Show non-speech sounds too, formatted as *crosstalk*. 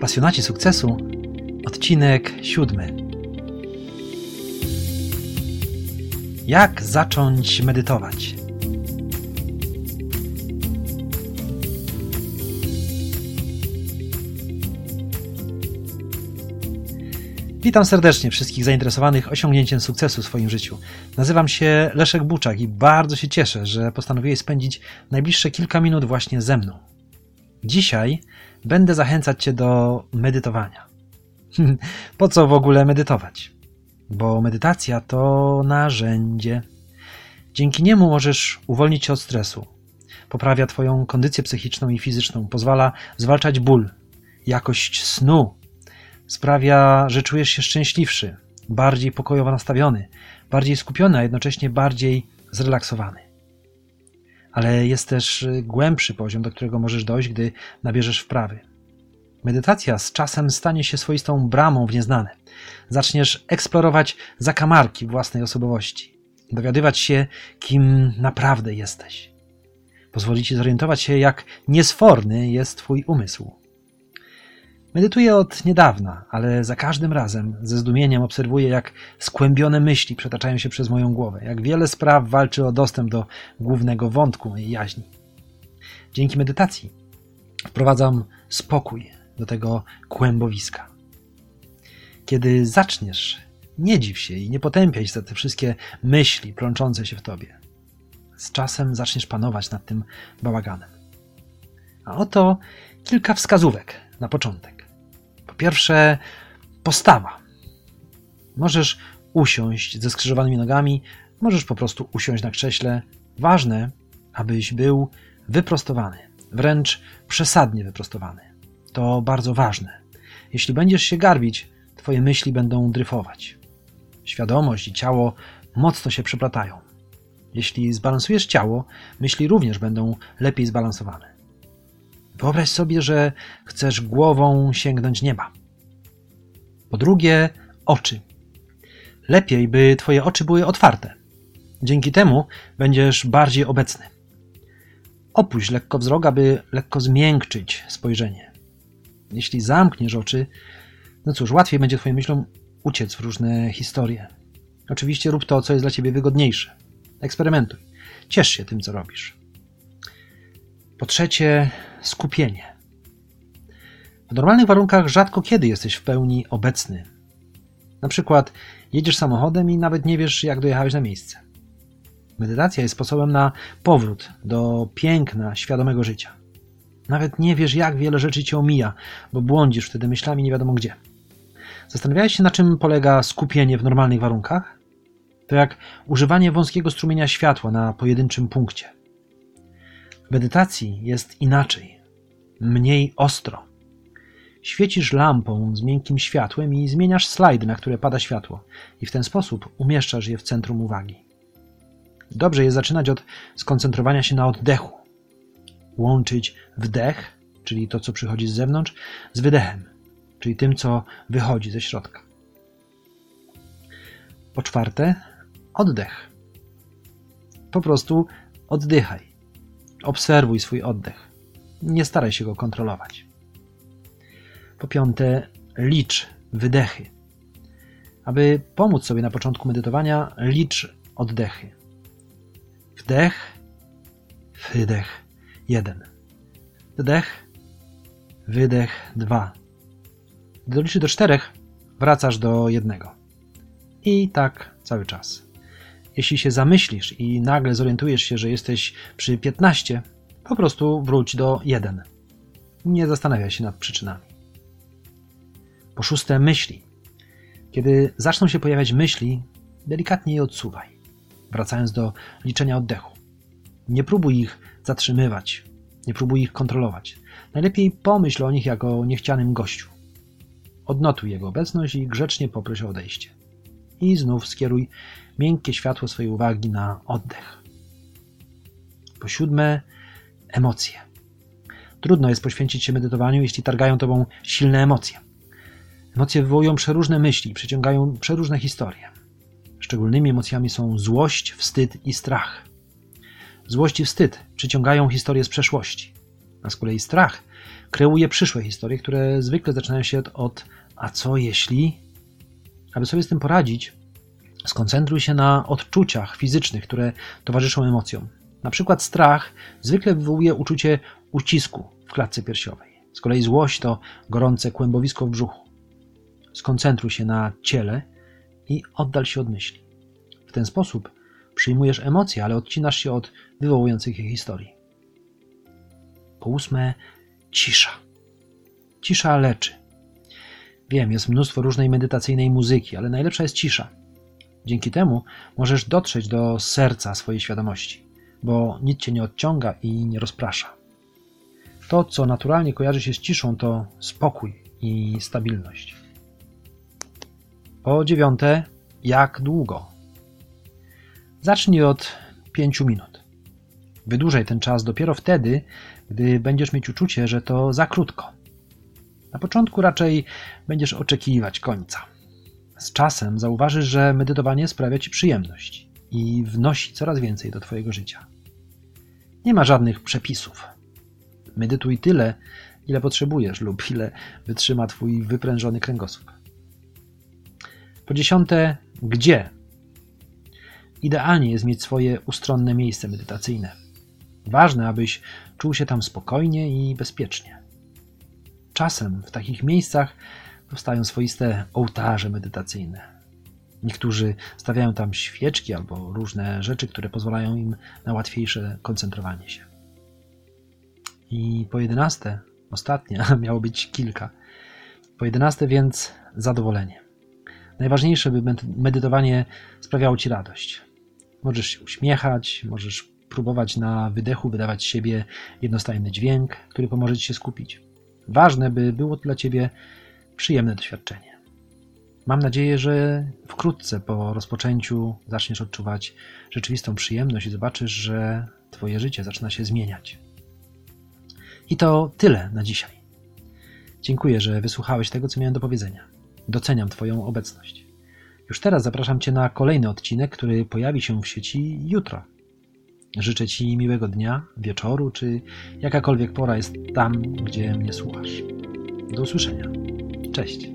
Pasjonaci sukcesu, odcinek siódmy. Jak zacząć medytować? Witam serdecznie wszystkich zainteresowanych osiągnięciem sukcesu w swoim życiu. Nazywam się Leszek Buczak i bardzo się cieszę, że postanowiłeś spędzić najbliższe kilka minut właśnie ze mną. Dzisiaj będę zachęcać Cię do medytowania. *laughs* po co w ogóle medytować? Bo medytacja to narzędzie. Dzięki niemu możesz uwolnić się od stresu. Poprawia Twoją kondycję psychiczną i fizyczną, pozwala zwalczać ból, jakość snu, sprawia, że czujesz się szczęśliwszy, bardziej pokojowo nastawiony, bardziej skupiony, a jednocześnie bardziej zrelaksowany. Ale jest też głębszy poziom, do którego możesz dojść, gdy nabierzesz wprawy. Medytacja z czasem stanie się swoistą bramą w nieznane. Zaczniesz eksplorować zakamarki własnej osobowości, dowiadywać się, kim naprawdę jesteś. Pozwoli ci zorientować się, jak niesforny jest Twój umysł. Medytuję od niedawna, ale za każdym razem ze zdumieniem obserwuję, jak skłębione myśli przetaczają się przez moją głowę, jak wiele spraw walczy o dostęp do głównego wątku mojej jaźni. Dzięki medytacji wprowadzam spokój do tego kłębowiska. Kiedy zaczniesz, nie dziw się i nie potępiaj za te wszystkie myśli plączące się w tobie. Z czasem zaczniesz panować nad tym bałaganem. A oto kilka wskazówek na początek pierwsze, postawa. Możesz usiąść ze skrzyżowanymi nogami, możesz po prostu usiąść na krześle. Ważne, abyś był wyprostowany, wręcz przesadnie wyprostowany. To bardzo ważne. Jeśli będziesz się garbić, twoje myśli będą dryfować. Świadomość i ciało mocno się przeplatają. Jeśli zbalansujesz ciało, myśli również będą lepiej zbalansowane. Wyobraź sobie, że chcesz głową sięgnąć nieba. Po drugie, oczy. Lepiej, by Twoje oczy były otwarte. Dzięki temu będziesz bardziej obecny. Opuść lekko wzrok, aby lekko zmiękczyć spojrzenie. Jeśli zamkniesz oczy, no cóż, łatwiej będzie Twoim myślom uciec w różne historie. Oczywiście rób to, co jest dla Ciebie wygodniejsze. Eksperymentuj. Ciesz się tym, co robisz. Po trzecie, skupienie. W normalnych warunkach rzadko kiedy jesteś w pełni obecny. Na przykład jedziesz samochodem i nawet nie wiesz, jak dojechałeś na miejsce. Medytacja jest sposobem na powrót do piękna świadomego życia. Nawet nie wiesz, jak wiele rzeczy cię omija, bo błądzisz wtedy myślami nie wiadomo gdzie. Zastanawiałeś się, na czym polega skupienie w normalnych warunkach? To jak używanie wąskiego strumienia światła na pojedynczym punkcie. Medytacji jest inaczej, mniej ostro. Świecisz lampą z miękkim światłem i zmieniasz slajdy, na które pada światło, i w ten sposób umieszczasz je w centrum uwagi. Dobrze jest zaczynać od skoncentrowania się na oddechu. Łączyć wdech, czyli to, co przychodzi z zewnątrz, z wydechem, czyli tym, co wychodzi ze środka. Po czwarte, oddech. Po prostu oddychaj. Obserwuj swój oddech. Nie staraj się go kontrolować. Po piąte, licz wydechy. Aby pomóc sobie na początku medytowania, licz oddechy. Wdech, wydech, jeden. Wdech, wydech, dwa. Gdy doliczy do czterech, wracasz do jednego. I tak cały czas. Jeśli się zamyślisz i nagle zorientujesz się, że jesteś przy 15, po prostu wróć do 1. Nie zastanawiaj się nad przyczynami. Po szóste, myśli. Kiedy zaczną się pojawiać myśli, delikatnie je odsuwaj, wracając do liczenia oddechu. Nie próbuj ich zatrzymywać, nie próbuj ich kontrolować. Najlepiej pomyśl o nich jako niechcianym gościu. Odnotuj jego obecność i grzecznie poproś o odejście. I znów skieruj miękkie światło swojej uwagi na oddech. Po siódme, emocje. Trudno jest poświęcić się medytowaniu, jeśli targają tobą silne emocje. Emocje wywołują przeróżne myśli, przyciągają przeróżne historie. Szczególnymi emocjami są złość, wstyd i strach. Złość i wstyd przyciągają historie z przeszłości, a z kolei strach kreuje przyszłe historie, które zwykle zaczynają się od a co jeśli? Aby sobie z tym poradzić, skoncentruj się na odczuciach fizycznych, które towarzyszą emocjom. Na przykład strach zwykle wywołuje uczucie ucisku w klatce piersiowej. Z kolei złość to gorące kłębowisko w brzuchu. Skoncentruj się na ciele i oddal się od myśli. W ten sposób przyjmujesz emocje, ale odcinasz się od wywołujących je historii. Po ósme, cisza. Cisza leczy. Wiem, jest mnóstwo różnej medytacyjnej muzyki, ale najlepsza jest cisza. Dzięki temu możesz dotrzeć do serca swojej świadomości, bo nic cię nie odciąga i nie rozprasza. To, co naturalnie kojarzy się z ciszą, to spokój i stabilność. Po dziewiąte, jak długo? Zacznij od pięciu minut. Wydłużaj ten czas dopiero wtedy, gdy będziesz mieć uczucie, że to za krótko. Na początku raczej będziesz oczekiwać końca. Z czasem zauważysz, że medytowanie sprawia ci przyjemność i wnosi coraz więcej do Twojego życia. Nie ma żadnych przepisów. Medytuj tyle, ile potrzebujesz lub ile wytrzyma Twój wyprężony kręgosłup. Po dziesiąte, gdzie? Idealnie jest mieć swoje ustronne miejsce medytacyjne. Ważne, abyś czuł się tam spokojnie i bezpiecznie. Czasem w takich miejscach powstają swoiste ołtarze medytacyjne. Niektórzy stawiają tam świeczki albo różne rzeczy, które pozwalają im na łatwiejsze koncentrowanie się. I po jedenaste, ostatnie, *laughs* miało być kilka. Po jedenaste więc zadowolenie. Najważniejsze, by medytowanie sprawiało ci radość. Możesz się uśmiechać, możesz próbować na wydechu wydawać z siebie jednostajny dźwięk, który pomoże ci się skupić. Ważne, by było to dla ciebie przyjemne doświadczenie. Mam nadzieję, że wkrótce po rozpoczęciu zaczniesz odczuwać rzeczywistą przyjemność i zobaczysz, że Twoje życie zaczyna się zmieniać. I to tyle na dzisiaj. Dziękuję, że wysłuchałeś tego, co miałem do powiedzenia. Doceniam Twoją obecność. Już teraz zapraszam Cię na kolejny odcinek, który pojawi się w sieci jutro. Życzę Ci miłego dnia, wieczoru, czy jakakolwiek pora jest tam, gdzie mnie słuchasz. Do usłyszenia. Cześć.